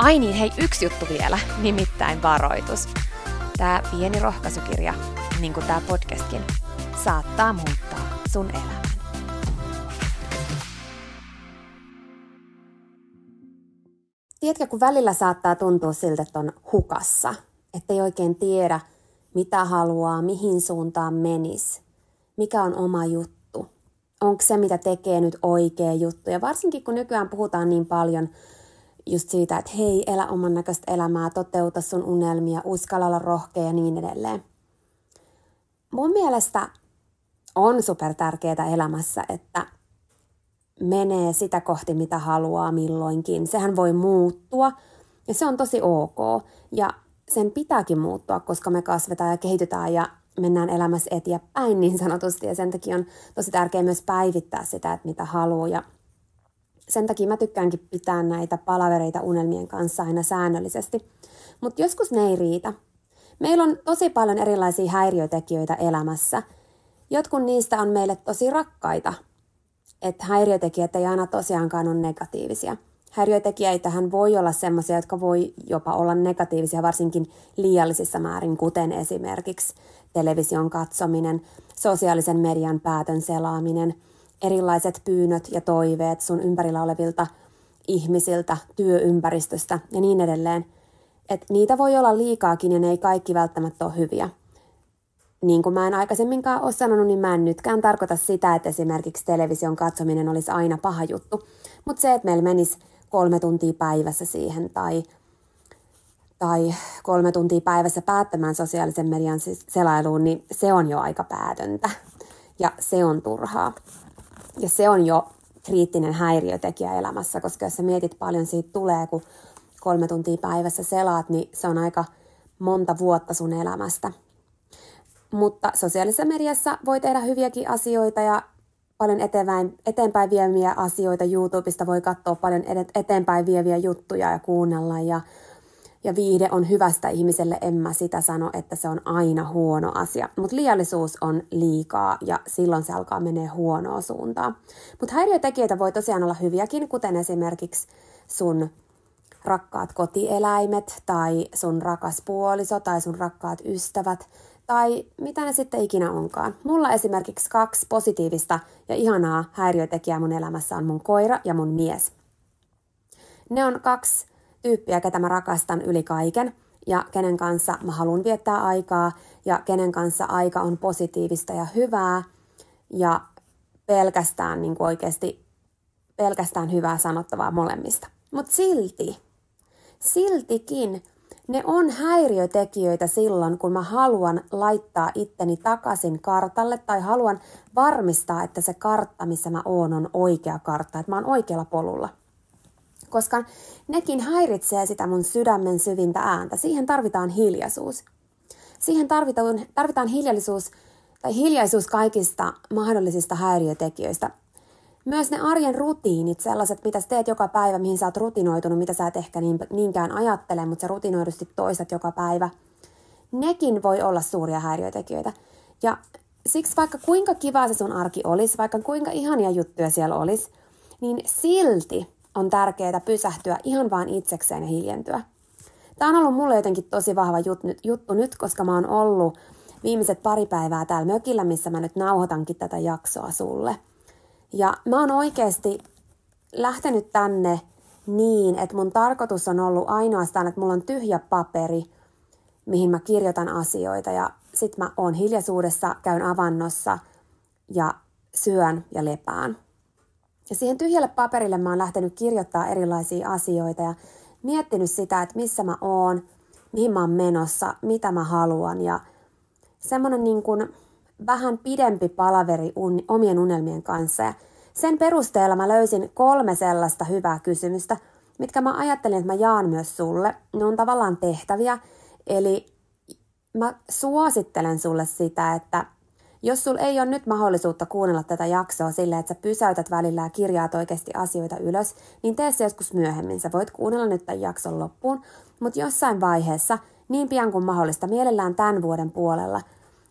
Ai niin, hei, yksi juttu vielä, nimittäin varoitus. Tämä pieni rohkaisukirja, niin kuin tämä podcastkin, saattaa muuttaa sun elämän. Tiedätkö, kun välillä saattaa tuntua siltä, että on hukassa, että ei oikein tiedä, mitä haluaa, mihin suuntaan menis, mikä on oma juttu, onko se, mitä tekee nyt oikea juttu. Ja varsinkin kun nykyään puhutaan niin paljon just siitä, että hei, elä oman näköistä elämää, toteuta sun unelmia, uskalla olla rohkea ja niin edelleen. Mun mielestä on super tärkeää elämässä, että menee sitä kohti, mitä haluaa milloinkin. Sehän voi muuttua ja se on tosi ok. Ja sen pitääkin muuttua, koska me kasvetaan ja kehitytään ja mennään elämässä eteenpäin niin sanotusti. Ja sen takia on tosi tärkeää myös päivittää sitä, että mitä haluaa ja sen takia mä tykkäänkin pitää näitä palavereita unelmien kanssa aina säännöllisesti. Mutta joskus ne ei riitä. Meillä on tosi paljon erilaisia häiriötekijöitä elämässä. Jotkut niistä on meille tosi rakkaita. Että häiriötekijät ei aina tosiaankaan ole negatiivisia. Häiriötekijäitähän voi olla sellaisia, jotka voi jopa olla negatiivisia, varsinkin liiallisissa määrin, kuten esimerkiksi television katsominen, sosiaalisen median päätön selaaminen – erilaiset pyynnöt ja toiveet sun ympärillä olevilta ihmisiltä, työympäristöstä ja niin edelleen. Et niitä voi olla liikaakin ja ne ei kaikki välttämättä ole hyviä. Niin kuin mä en aikaisemminkaan ole sanonut, niin mä en nytkään tarkoita sitä, että esimerkiksi television katsominen olisi aina paha juttu. Mutta se, että meillä menisi kolme tuntia päivässä siihen tai, tai kolme tuntia päivässä päättämään sosiaalisen median selailuun, niin se on jo aika päätöntä. Ja se on turhaa. Ja se on jo kriittinen häiriötekijä elämässä, koska jos sä mietit paljon siitä tulee, kun kolme tuntia päivässä selaat, niin se on aika monta vuotta sun elämästä. Mutta sosiaalisessa mediassa voi tehdä hyviäkin asioita ja paljon eteenpäin, eteenpäin vieviä asioita. YouTubesta voi katsoa paljon eteenpäin vieviä juttuja ja kuunnella ja ja viihde on hyvästä ihmiselle, en mä sitä sano, että se on aina huono asia. Mutta liiallisuus on liikaa ja silloin se alkaa menee huonoa suuntaan. Mutta häiriötekijöitä voi tosiaan olla hyviäkin, kuten esimerkiksi sun rakkaat kotieläimet tai sun rakas puoliso tai sun rakkaat ystävät tai mitä ne sitten ikinä onkaan. Mulla esimerkiksi kaksi positiivista ja ihanaa häiriötekijää mun elämässä on mun koira ja mun mies. Ne on kaksi tyyppiä, ketä mä rakastan yli kaiken ja kenen kanssa mä haluan viettää aikaa ja kenen kanssa aika on positiivista ja hyvää ja pelkästään niin kuin oikeasti pelkästään hyvää sanottavaa molemmista. Mutta silti, siltikin ne on häiriötekijöitä silloin, kun mä haluan laittaa itteni takaisin kartalle tai haluan varmistaa, että se kartta, missä mä oon, on oikea kartta, että mä oon oikealla polulla. Koska nekin häiritsee sitä mun sydämen syvintä ääntä. Siihen tarvitaan hiljaisuus. Siihen tarvitaan, tarvitaan hiljallisuus tai hiljaisuus kaikista mahdollisista häiriötekijöistä. Myös ne arjen rutiinit, sellaiset, mitä sä teet joka päivä, mihin sä oot rutinoitunut, mitä sä et ehkä niin, niinkään ajattele, mutta sä rutinoidusti toistat joka päivä, nekin voi olla suuria häiriötekijöitä. Ja siksi vaikka kuinka kiva se sun arki olisi, vaikka kuinka ihania juttuja siellä olisi, niin silti on tärkeää pysähtyä ihan vaan itsekseen ja hiljentyä. Tämä on ollut mulle jotenkin tosi vahva juttu nyt, koska mä oon ollut viimeiset pari päivää täällä mökillä, missä mä nyt nauhoitankin tätä jaksoa sulle – ja mä oon oikeasti lähtenyt tänne niin, että mun tarkoitus on ollut ainoastaan, että mulla on tyhjä paperi, mihin mä kirjoitan asioita ja sit mä oon hiljaisuudessa, käyn avannossa ja syön ja lepään. Ja siihen tyhjälle paperille mä oon lähtenyt kirjoittaa erilaisia asioita ja miettinyt sitä, että missä mä oon, mihin mä oon menossa, mitä mä haluan. Ja semmoinen niin kuin vähän pidempi palaveri un, omien unelmien kanssa. Ja sen perusteella mä löysin kolme sellaista hyvää kysymystä, mitkä mä ajattelin, että mä jaan myös sulle. Ne on tavallaan tehtäviä, eli mä suosittelen sulle sitä, että jos sulla ei ole nyt mahdollisuutta kuunnella tätä jaksoa silleen, että sä pysäytät välillä ja kirjaat oikeasti asioita ylös, niin tee se joskus myöhemmin. Sä voit kuunnella nyt tämän jakson loppuun, mutta jossain vaiheessa, niin pian kuin mahdollista, mielellään tämän vuoden puolella,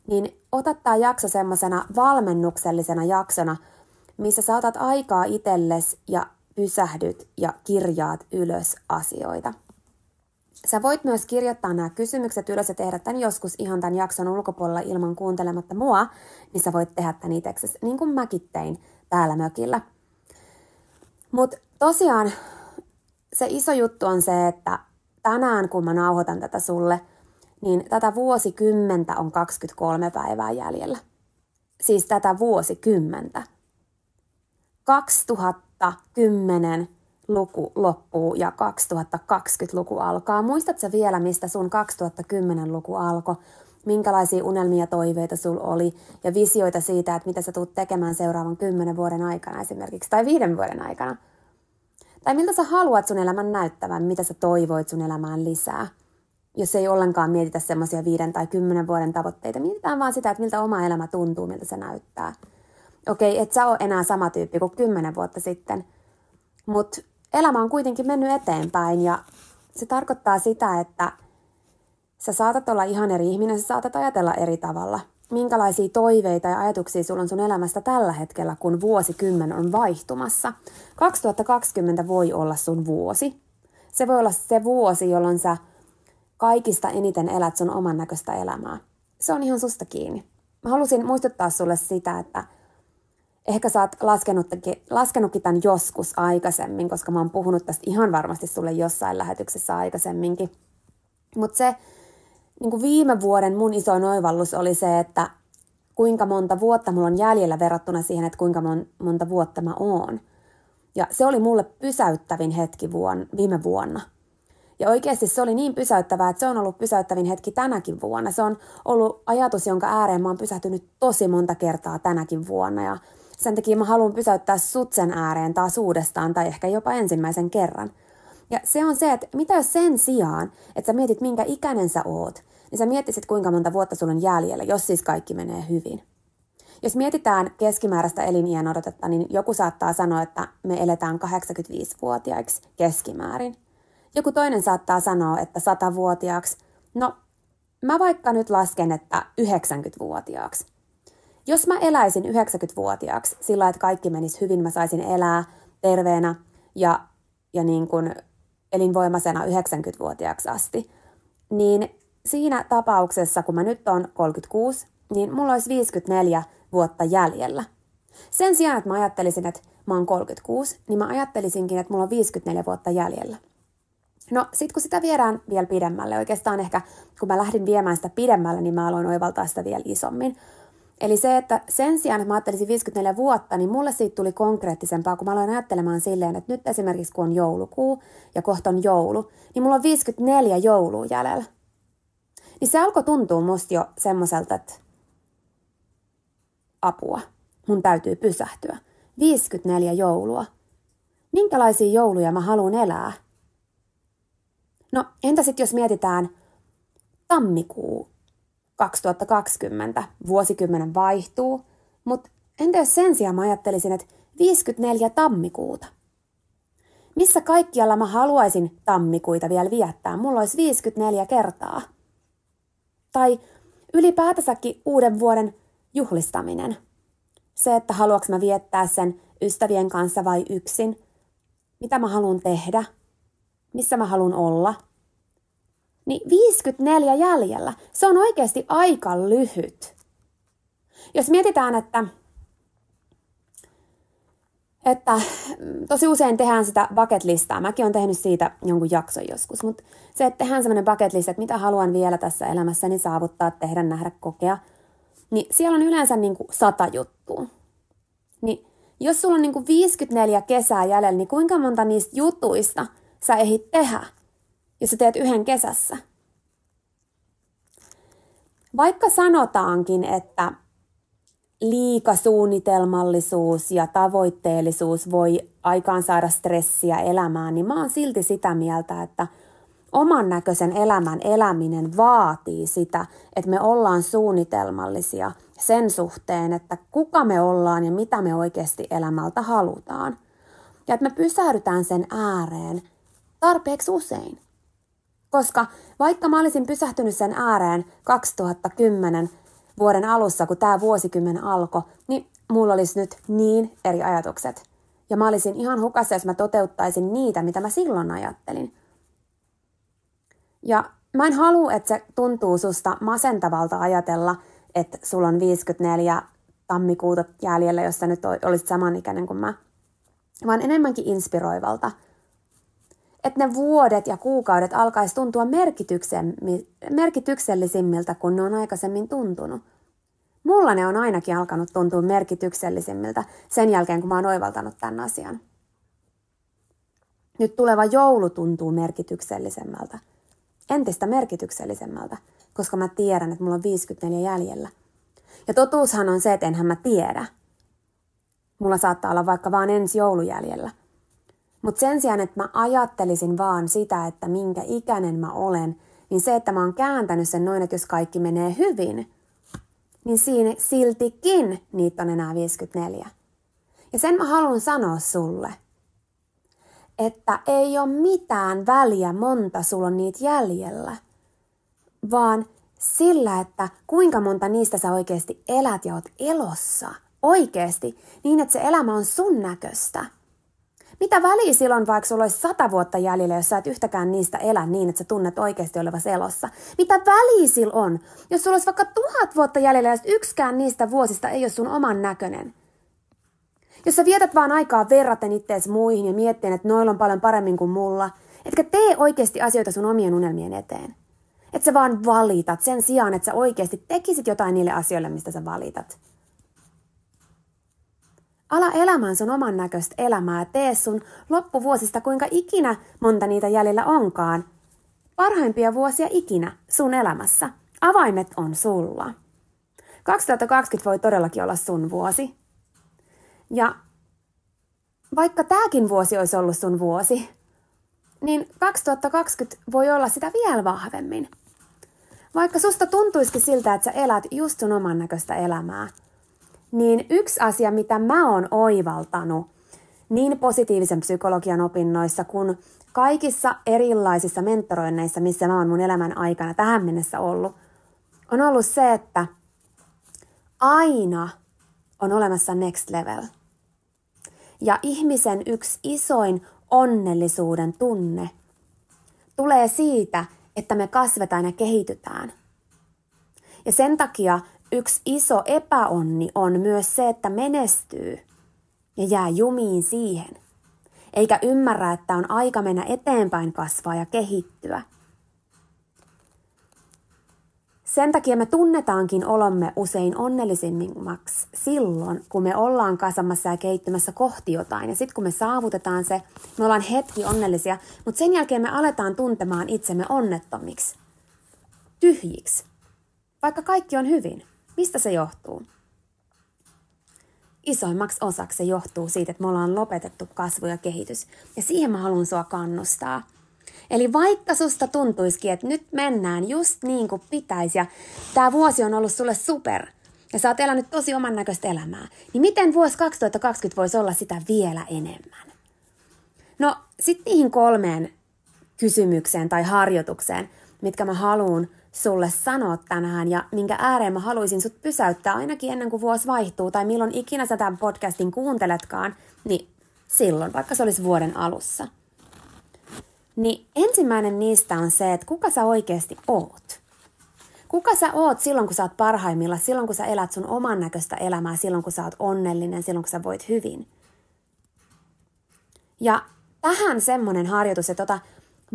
niin ota tämä jakso semmoisena valmennuksellisena jaksona, missä sä otat aikaa itsellesi ja pysähdyt ja kirjaat ylös asioita. Sä voit myös kirjoittaa nämä kysymykset ylös ja tehdä tämän joskus ihan tämän jakson ulkopuolella ilman kuuntelematta mua, niin sä voit tehdä tämän itseksesi, niin kuin mäkin tein täällä mökillä. Mutta tosiaan se iso juttu on se, että tänään kun mä nauhoitan tätä sulle, niin tätä vuosikymmentä on 23 päivää jäljellä. Siis tätä vuosikymmentä. 2010 luku loppuu ja 2020-luku alkaa. Muistatko vielä, mistä sun 2010-luku alkoi? Minkälaisia unelmia toiveita sul oli ja visioita siitä, että mitä sä tulet tekemään seuraavan kymmenen vuoden aikana esimerkiksi tai viiden vuoden aikana? Tai miltä sä haluat sun elämän näyttävän, mitä sä toivoit sun elämään lisää? Jos ei ollenkaan mietitä semmoisia viiden tai kymmenen vuoden tavoitteita, mietitään vaan sitä, että miltä oma elämä tuntuu, miltä se näyttää – okei, et sä ole enää sama tyyppi kuin kymmenen vuotta sitten, mutta elämä on kuitenkin mennyt eteenpäin ja se tarkoittaa sitä, että sä saatat olla ihan eri ihminen, sä saatat ajatella eri tavalla. Minkälaisia toiveita ja ajatuksia sulla on sun elämästä tällä hetkellä, kun vuosikymmen on vaihtumassa. 2020 voi olla sun vuosi. Se voi olla se vuosi, jolloin sä kaikista eniten elät sun oman näköistä elämää. Se on ihan susta kiinni. Mä halusin muistuttaa sulle sitä, että – Ehkä sä oot laskenutkin, laskenutkin tämän joskus aikaisemmin, koska mä oon puhunut tästä ihan varmasti sulle jossain lähetyksessä aikaisemminkin. Mutta se niin viime vuoden mun iso oivallus oli se, että kuinka monta vuotta mulla on jäljellä verrattuna siihen, että kuinka monta vuotta mä oon. Ja se oli mulle pysäyttävin hetki vuon, viime vuonna. Ja oikeasti se oli niin pysäyttävää, että se on ollut pysäyttävin hetki tänäkin vuonna. Se on ollut ajatus, jonka ääreen mä oon pysähtynyt tosi monta kertaa tänäkin vuonna. Ja sen takia mä haluan pysäyttää sut sen ääreen taas uudestaan tai ehkä jopa ensimmäisen kerran. Ja se on se, että mitä jos sen sijaan, että sä mietit minkä ikäinen sä oot, niin sä miettisit kuinka monta vuotta sulla on jäljellä, jos siis kaikki menee hyvin. Jos mietitään keskimääräistä eliniän odotetta, niin joku saattaa sanoa, että me eletään 85-vuotiaiksi keskimäärin. Joku toinen saattaa sanoa, että 100-vuotiaaksi. No, mä vaikka nyt lasken, että 90-vuotiaaksi. Jos mä eläisin 90-vuotiaaksi sillä, että kaikki menisi hyvin, mä saisin elää terveenä ja, ja niin kuin elinvoimaisena 90-vuotiaaksi asti, niin siinä tapauksessa, kun mä nyt on 36, niin mulla olisi 54 vuotta jäljellä. Sen sijaan, että mä ajattelisin, että mä oon 36, niin mä ajattelisinkin, että mulla on 54 vuotta jäljellä. No sit kun sitä viedään vielä pidemmälle, oikeastaan ehkä kun mä lähdin viemään sitä pidemmälle, niin mä aloin oivaltaa sitä vielä isommin. Eli se, että sen sijaan, että mä ajattelisin 54 vuotta, niin mulle siitä tuli konkreettisempaa, kun mä aloin ajattelemaan silleen, että nyt esimerkiksi kun on joulukuu ja kohta on joulu, niin mulla on 54 joulua jäljellä. Niin se alkoi tuntua musta jo semmoiselta, että apua, mun täytyy pysähtyä. 54 joulua. Minkälaisia jouluja mä haluan elää? No entä sitten jos mietitään tammikuu 2020, vuosikymmenen vaihtuu, mutta entä jos sen sijaan mä ajattelisin, että 54 tammikuuta? Missä kaikkialla mä haluaisin tammikuita vielä viettää? Mulla olisi 54 kertaa. Tai ylipäätänsäkin uuden vuoden juhlistaminen. Se, että haluaks mä viettää sen ystävien kanssa vai yksin. Mitä mä haluan tehdä. Missä mä haluan olla – niin 54 jäljellä. Se on oikeasti aika lyhyt. Jos mietitään, että, että tosi usein tehdään sitä bucket listaa. Mäkin olen tehnyt siitä jonkun jakson joskus, mutta se, että tehdään semmoinen bucket list, että mitä haluan vielä tässä elämässäni saavuttaa, tehdä, nähdä, kokea, niin siellä on yleensä niin kuin sata juttua. Niin jos sulla on niin kuin 54 kesää jäljellä, niin kuinka monta niistä jutuista sä ehdit tehdä? Jos sä teet yhden kesässä. Vaikka sanotaankin, että liikasuunnitelmallisuus ja tavoitteellisuus voi aikaan saada stressiä elämään, niin mä oon silti sitä mieltä, että oman näköisen elämän eläminen vaatii sitä, että me ollaan suunnitelmallisia sen suhteen, että kuka me ollaan ja mitä me oikeasti elämältä halutaan. Ja että me pysähdytään sen ääreen tarpeeksi usein. Koska vaikka mä olisin pysähtynyt sen ääreen 2010 vuoden alussa, kun tämä vuosikymmen alkoi, niin mulla olisi nyt niin eri ajatukset. Ja mä olisin ihan hukassa, jos mä toteuttaisin niitä, mitä mä silloin ajattelin. Ja mä en halua, että se tuntuu susta masentavalta ajatella, että sulla on 54 tammikuuta jäljellä, jos sä nyt olisit samanikäinen kuin mä, vaan enemmänkin inspiroivalta – että ne vuodet ja kuukaudet alkaisi tuntua merkityksellisimmiltä kuin ne on aikaisemmin tuntunut. Mulla ne on ainakin alkanut tuntua merkityksellisimmiltä sen jälkeen, kun mä oon oivaltanut tämän asian. Nyt tuleva joulu tuntuu merkityksellisemmältä. Entistä merkityksellisemmältä, koska mä tiedän, että mulla on 54 jäljellä. Ja totuushan on se, että enhän mä tiedä. Mulla saattaa olla vaikka vaan ensi joulu jäljellä. Mutta sen sijaan, että mä ajattelisin vaan sitä, että minkä ikäinen mä olen, niin se, että mä oon kääntänyt sen noin, että jos kaikki menee hyvin, niin siinä siltikin niitä on enää 54. Ja sen mä haluan sanoa sulle, että ei ole mitään väliä monta sulla on niitä jäljellä, vaan sillä, että kuinka monta niistä sä oikeasti elät ja oot elossa, oikeasti, niin että se elämä on sun näköistä – mitä väliä silloin, vaikka sulla olisi sata vuotta jäljellä, jos sä et yhtäkään niistä elä niin, että sä tunnet oikeasti olevasi elossa? Mitä väliä sillä on, jos sulla olisi vaikka tuhat vuotta jäljellä, jos yksikään niistä vuosista ei ole sun oman näköinen? Jos sä vietät vaan aikaa verraten ittees muihin ja miettien, että noilla on paljon paremmin kuin mulla, etkä tee oikeasti asioita sun omien unelmien eteen. Että sä vaan valitat sen sijaan, että sä oikeasti tekisit jotain niille asioille, mistä sä valitat. Ala elämään sun oman näköistä elämää tee sun loppuvuosista kuinka ikinä monta niitä jäljellä onkaan. Parhaimpia vuosia ikinä sun elämässä. Avaimet on sulla. 2020 voi todellakin olla sun vuosi. Ja vaikka tämäkin vuosi olisi ollut sun vuosi, niin 2020 voi olla sitä vielä vahvemmin. Vaikka susta tuntuisikin siltä, että sä elät just sun oman näköistä elämää – niin yksi asia, mitä mä oon oivaltanut niin positiivisen psykologian opinnoissa kuin kaikissa erilaisissa mentoroinneissa, missä mä oon mun elämän aikana tähän mennessä ollut, on ollut se, että aina on olemassa next level. Ja ihmisen yksi isoin onnellisuuden tunne tulee siitä, että me kasvetaan ja kehitytään. Ja sen takia Yksi iso epäonni on myös se, että menestyy ja jää jumiin siihen, eikä ymmärrä, että on aika mennä eteenpäin kasvaa ja kehittyä. sen takia me tunnetaankin olomme usein onnellisimmaksi silloin, kun me ollaan kasamassa ja kehittymässä kohti jotain. Ja sitten kun me saavutetaan se, me ollaan hetki onnellisia, mutta sen jälkeen me aletaan tuntemaan itsemme onnettomiksi, tyhjiksi, vaikka kaikki on hyvin. Mistä se johtuu? Isoimmaksi osaksi se johtuu siitä, että me ollaan lopetettu kasvu ja kehitys. Ja siihen mä haluan sua kannustaa – Eli vaikka susta tuntuisikin, että nyt mennään just niin kuin pitäisi ja tämä vuosi on ollut sulle super ja sä oot elänyt tosi oman näköistä elämää, niin miten vuosi 2020 voisi olla sitä vielä enemmän? No sitten niihin kolmeen kysymykseen tai harjoitukseen, mitkä mä haluan sulle sanoa tänään ja minkä ääreen mä haluaisin sut pysäyttää ainakin ennen kuin vuosi vaihtuu tai milloin ikinä sä tämän podcastin kuunteletkaan, niin silloin, vaikka se olisi vuoden alussa – niin ensimmäinen niistä on se, että kuka sä oikeasti oot. Kuka sä oot silloin, kun sä oot parhaimmilla, silloin, kun sä elät sun oman näköistä elämää, silloin, kun sä oot onnellinen, silloin, kun sä voit hyvin. Ja tähän semmonen harjoitus, että ota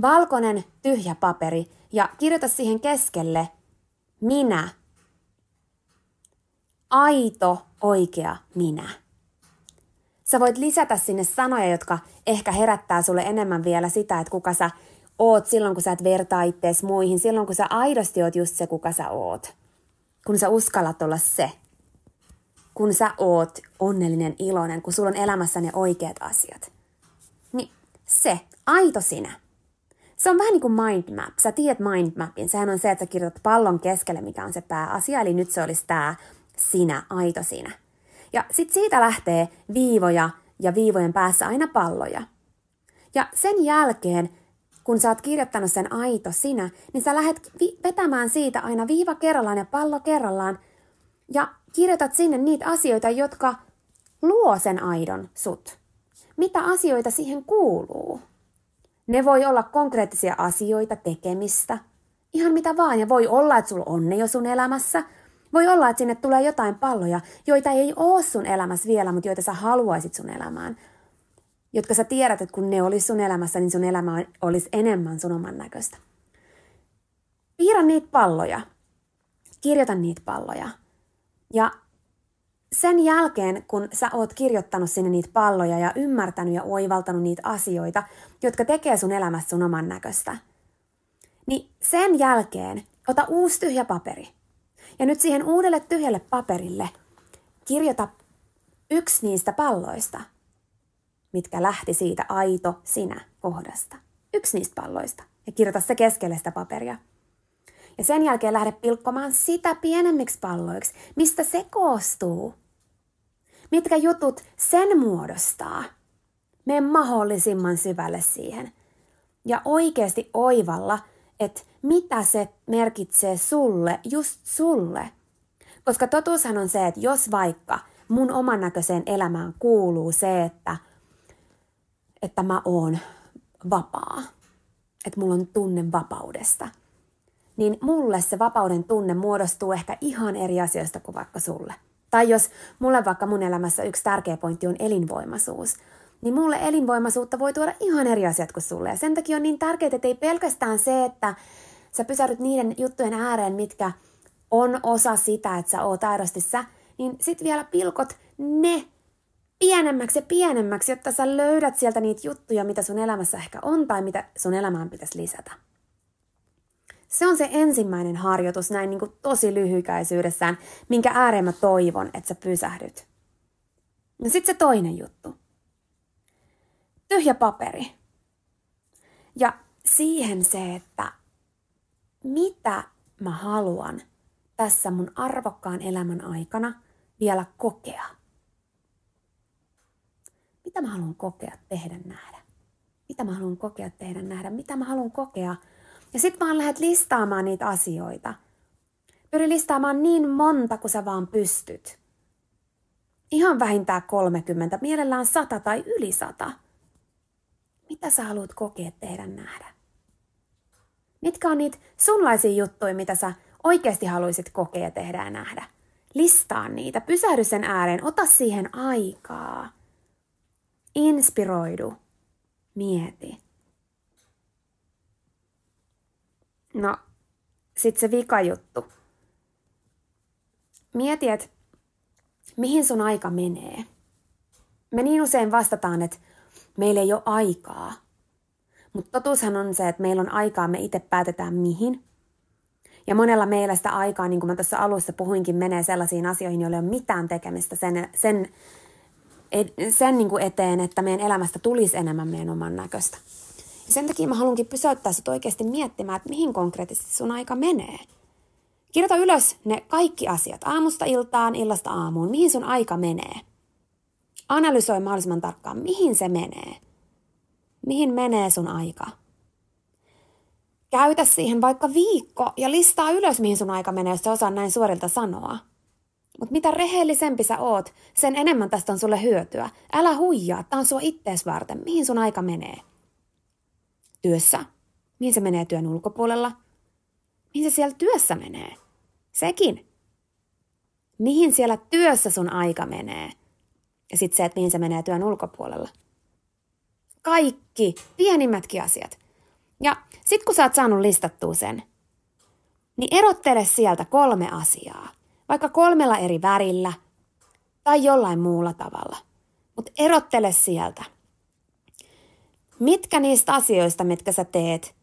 valkoinen tyhjä paperi ja kirjoita siihen keskelle minä. Aito, oikea minä. Sä voit lisätä sinne sanoja, jotka ehkä herättää sulle enemmän vielä sitä, että kuka sä oot silloin, kun sä et vertaa ittees muihin, silloin kun sä aidosti oot just se, kuka sä oot. Kun sä uskallat olla se. Kun sä oot onnellinen, iloinen, kun sulla on elämässä ne oikeat asiat. Niin se, aito sinä. Se on vähän niin kuin mind map. Sä tiedät mind mapin. Sehän on se, että sä kirjoitat pallon keskelle, mikä on se pääasia. Eli nyt se olisi tämä sinä, aito sinä. Ja sitten siitä lähtee viivoja ja viivojen päässä aina palloja. Ja sen jälkeen, kun sä oot kirjoittanut sen aito sinä, niin sä lähdet vi- vetämään siitä aina viiva kerrallaan ja pallo kerrallaan ja kirjoitat sinne niitä asioita, jotka luo sen aidon sut. Mitä asioita siihen kuuluu? Ne voi olla konkreettisia asioita, tekemistä, ihan mitä vaan. Ja voi olla, että sulla on ne jo sun elämässä – voi olla, että sinne tulee jotain palloja, joita ei ole sun elämässä vielä, mutta joita sä haluaisit sun elämään. Jotka sä tiedät, että kun ne olisi sun elämässä, niin sun elämä olisi enemmän sun oman näköistä. Piirrä niitä palloja. Kirjoita niitä palloja. Ja sen jälkeen, kun sä oot kirjoittanut sinne niitä palloja ja ymmärtänyt ja oivaltanut niitä asioita, jotka tekee sun elämästä sun oman näköistä, niin sen jälkeen ota uusi tyhjä paperi – ja nyt siihen uudelle tyhjälle paperille kirjoita yksi niistä palloista, mitkä lähti siitä aito sinä kohdasta. Yksi niistä palloista. Ja kirjoita se keskelle sitä paperia. Ja sen jälkeen lähde pilkkomaan sitä pienemmiksi palloiksi, mistä se koostuu. Mitkä jutut sen muodostaa. Mene mahdollisimman syvälle siihen. Ja oikeasti oivalla – että mitä se merkitsee sulle, just sulle. Koska totuushan on se, että jos vaikka mun oman näköiseen elämään kuuluu se, että, että mä oon vapaa, että mulla on tunne vapaudesta, niin mulle se vapauden tunne muodostuu ehkä ihan eri asioista kuin vaikka sulle. Tai jos mulle vaikka mun elämässä yksi tärkeä pointti on elinvoimaisuus, niin mulle elinvoimaisuutta voi tuoda ihan eri asiat kuin sulle. Ja sen takia on niin tärkeää, että ei pelkästään se, että sä pysähdyt niiden juttujen ääreen, mitkä on osa sitä, että sä oot aidosti sä, niin sit vielä pilkot ne pienemmäksi ja pienemmäksi, jotta sä löydät sieltä niitä juttuja, mitä sun elämässä ehkä on tai mitä sun elämään pitäisi lisätä. Se on se ensimmäinen harjoitus näin niin kuin tosi lyhykäisyydessään, minkä ääreen mä toivon, että sä pysähdyt. No sitten se toinen juttu tyhjä paperi. Ja siihen se, että mitä mä haluan tässä mun arvokkaan elämän aikana vielä kokea. Mitä mä haluan kokea, tehdä, nähdä? Mitä mä haluan kokea, tehdä, nähdä? Mitä mä haluan kokea? Ja sitten vaan lähdet listaamaan niitä asioita. Pyri listaamaan niin monta kuin sä vaan pystyt. Ihan vähintään 30, mielellään 100 tai yli 100. Mitä sä haluat kokea, tehdä, nähdä? Mitkä on niitä sunlaisia juttuja, mitä sä oikeasti haluaisit kokea, tehdä ja nähdä? Listaa niitä, pysähdy sen ääreen, ota siihen aikaa. Inspiroidu, mieti. No, sit se vika juttu, mieti, että mihin sun aika menee. Me niin usein vastataan, että meillä ei ole aikaa. Mutta totuushan on se, että meillä on aikaa, me itse päätetään mihin. Ja monella meillä sitä aikaa, niin kuin mä tuossa alussa puhuinkin, menee sellaisiin asioihin, joilla ei ole mitään tekemistä sen, sen, sen niin kuin eteen, että meidän elämästä tulisi enemmän meidän oman näköistä. Sen takia mä haluankin pysäyttää sut oikeasti miettimään, että mihin konkreettisesti sun aika menee. Kirjoita ylös ne kaikki asiat aamusta iltaan, illasta aamuun, mihin sun aika menee. Analysoi mahdollisimman tarkkaan, mihin se menee. Mihin menee sun aika. Käytä siihen vaikka viikko ja listaa ylös, mihin sun aika menee, jos sä osaa näin suorilta sanoa. Mutta mitä rehellisempi sä oot, sen enemmän tästä on sulle hyötyä. Älä huijaa, tää on sua ittees varten. Mihin sun aika menee? Työssä? Mihin se menee työn ulkopuolella? Mihin se siellä työssä menee? Sekin. Mihin siellä työssä sun aika menee? Ja sitten se, että mihin se menee työn ulkopuolella. Kaikki, pienimmätkin asiat. Ja sitten kun sä oot saanut listattua sen, niin erottele sieltä kolme asiaa. Vaikka kolmella eri värillä tai jollain muulla tavalla. Mutta erottele sieltä. Mitkä niistä asioista, mitkä sä teet,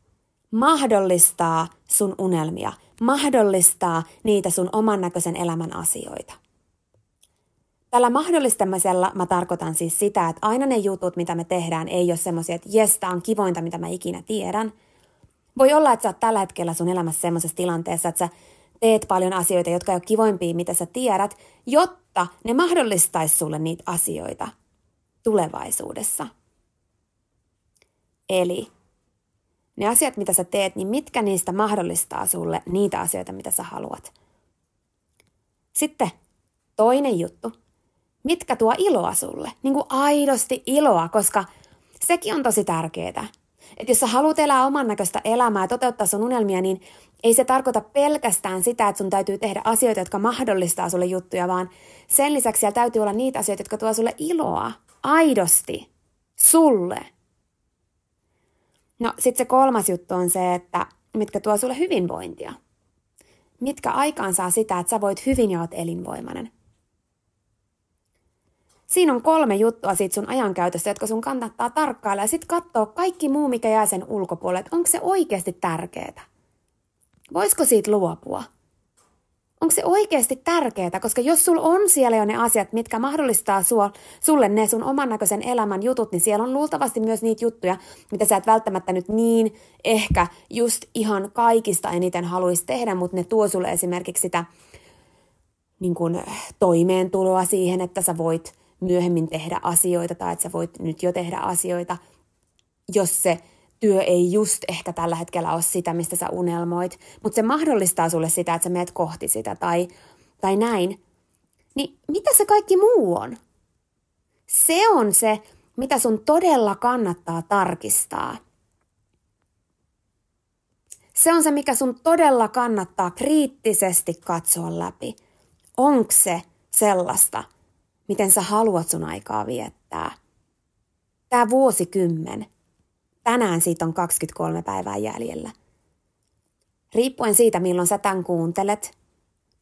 mahdollistaa sun unelmia, mahdollistaa niitä sun oman näköisen elämän asioita. Tällä mahdollistamisella mä tarkoitan siis sitä, että aina ne jutut, mitä me tehdään, ei ole semmoisia, että jes, tää on kivointa, mitä mä ikinä tiedän. Voi olla, että sä oot tällä hetkellä sun elämässä semmoisessa tilanteessa, että sä teet paljon asioita, jotka ei ole kivoimpia, mitä sä tiedät, jotta ne mahdollistaisi sulle niitä asioita tulevaisuudessa. Eli ne asiat, mitä sä teet, niin mitkä niistä mahdollistaa sulle niitä asioita, mitä sä haluat. Sitten toinen juttu. Mitkä tuo iloa sulle? Niin kuin aidosti iloa, koska sekin on tosi tärkeää. Että jos sä haluat elää oman näköistä elämää ja toteuttaa sun unelmia, niin ei se tarkoita pelkästään sitä, että sun täytyy tehdä asioita, jotka mahdollistaa sulle juttuja, vaan sen lisäksi siellä täytyy olla niitä asioita, jotka tuo sulle iloa. Aidosti. Sulle. No sitten se kolmas juttu on se, että mitkä tuo sulle hyvinvointia. Mitkä aikaan saa sitä, että sä voit hyvin ja oot elinvoimainen. Siinä on kolme juttua siitä sun ajankäytöstä, jotka sun kannattaa tarkkailla ja sitten katsoa kaikki muu, mikä jää sen ulkopuolelle, onko se oikeasti tärkeää. Voisiko siitä luopua? Onko se oikeasti tärkeää, koska jos sul on siellä jo ne asiat, mitkä mahdollistaa sua, sulle ne sun oman näköisen elämän jutut, niin siellä on luultavasti myös niitä juttuja, mitä sä et välttämättä nyt niin ehkä just ihan kaikista eniten haluaisi tehdä, mutta ne tuo sulle esimerkiksi sitä niin kun, toimeentuloa siihen, että sä voit myöhemmin tehdä asioita tai että sä voit nyt jo tehdä asioita, jos se työ ei just ehkä tällä hetkellä ole sitä, mistä sä unelmoit, mutta se mahdollistaa sulle sitä, että sä meet kohti sitä tai, tai näin, niin mitä se kaikki muu on? Se on se, mitä sun todella kannattaa tarkistaa. Se on se, mikä sun todella kannattaa kriittisesti katsoa läpi. Onko se sellaista, miten sä haluat sun aikaa viettää? Tämä vuosikymmen – Tänään siitä on 23 päivää jäljellä. Riippuen siitä, milloin sä tämän kuuntelet,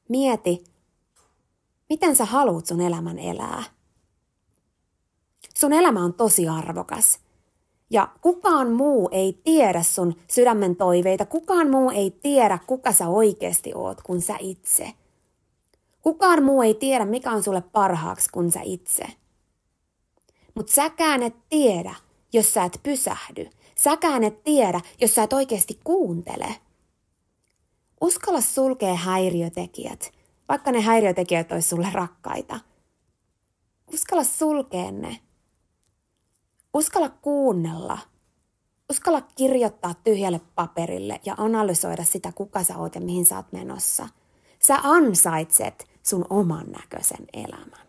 mieti, miten sä haluat sun elämän elää. Sun elämä on tosi arvokas. Ja kukaan muu ei tiedä sun sydämen toiveita, kukaan muu ei tiedä, kuka sä oikeasti oot kuin sä itse. Kukaan muu ei tiedä, mikä on sulle parhaaksi kuin sä itse. Mutta säkään et tiedä, jos sä et pysähdy. Säkään et tiedä, jos sä et oikeasti kuuntele. Uskalla sulkea häiriötekijät, vaikka ne häiriötekijät olisi sulle rakkaita. Uskalla sulkea ne. Uskalla kuunnella. Uskalla kirjoittaa tyhjälle paperille ja analysoida sitä, kuka sä oot ja mihin sä oot menossa. Sä ansaitset sun oman näköisen elämän.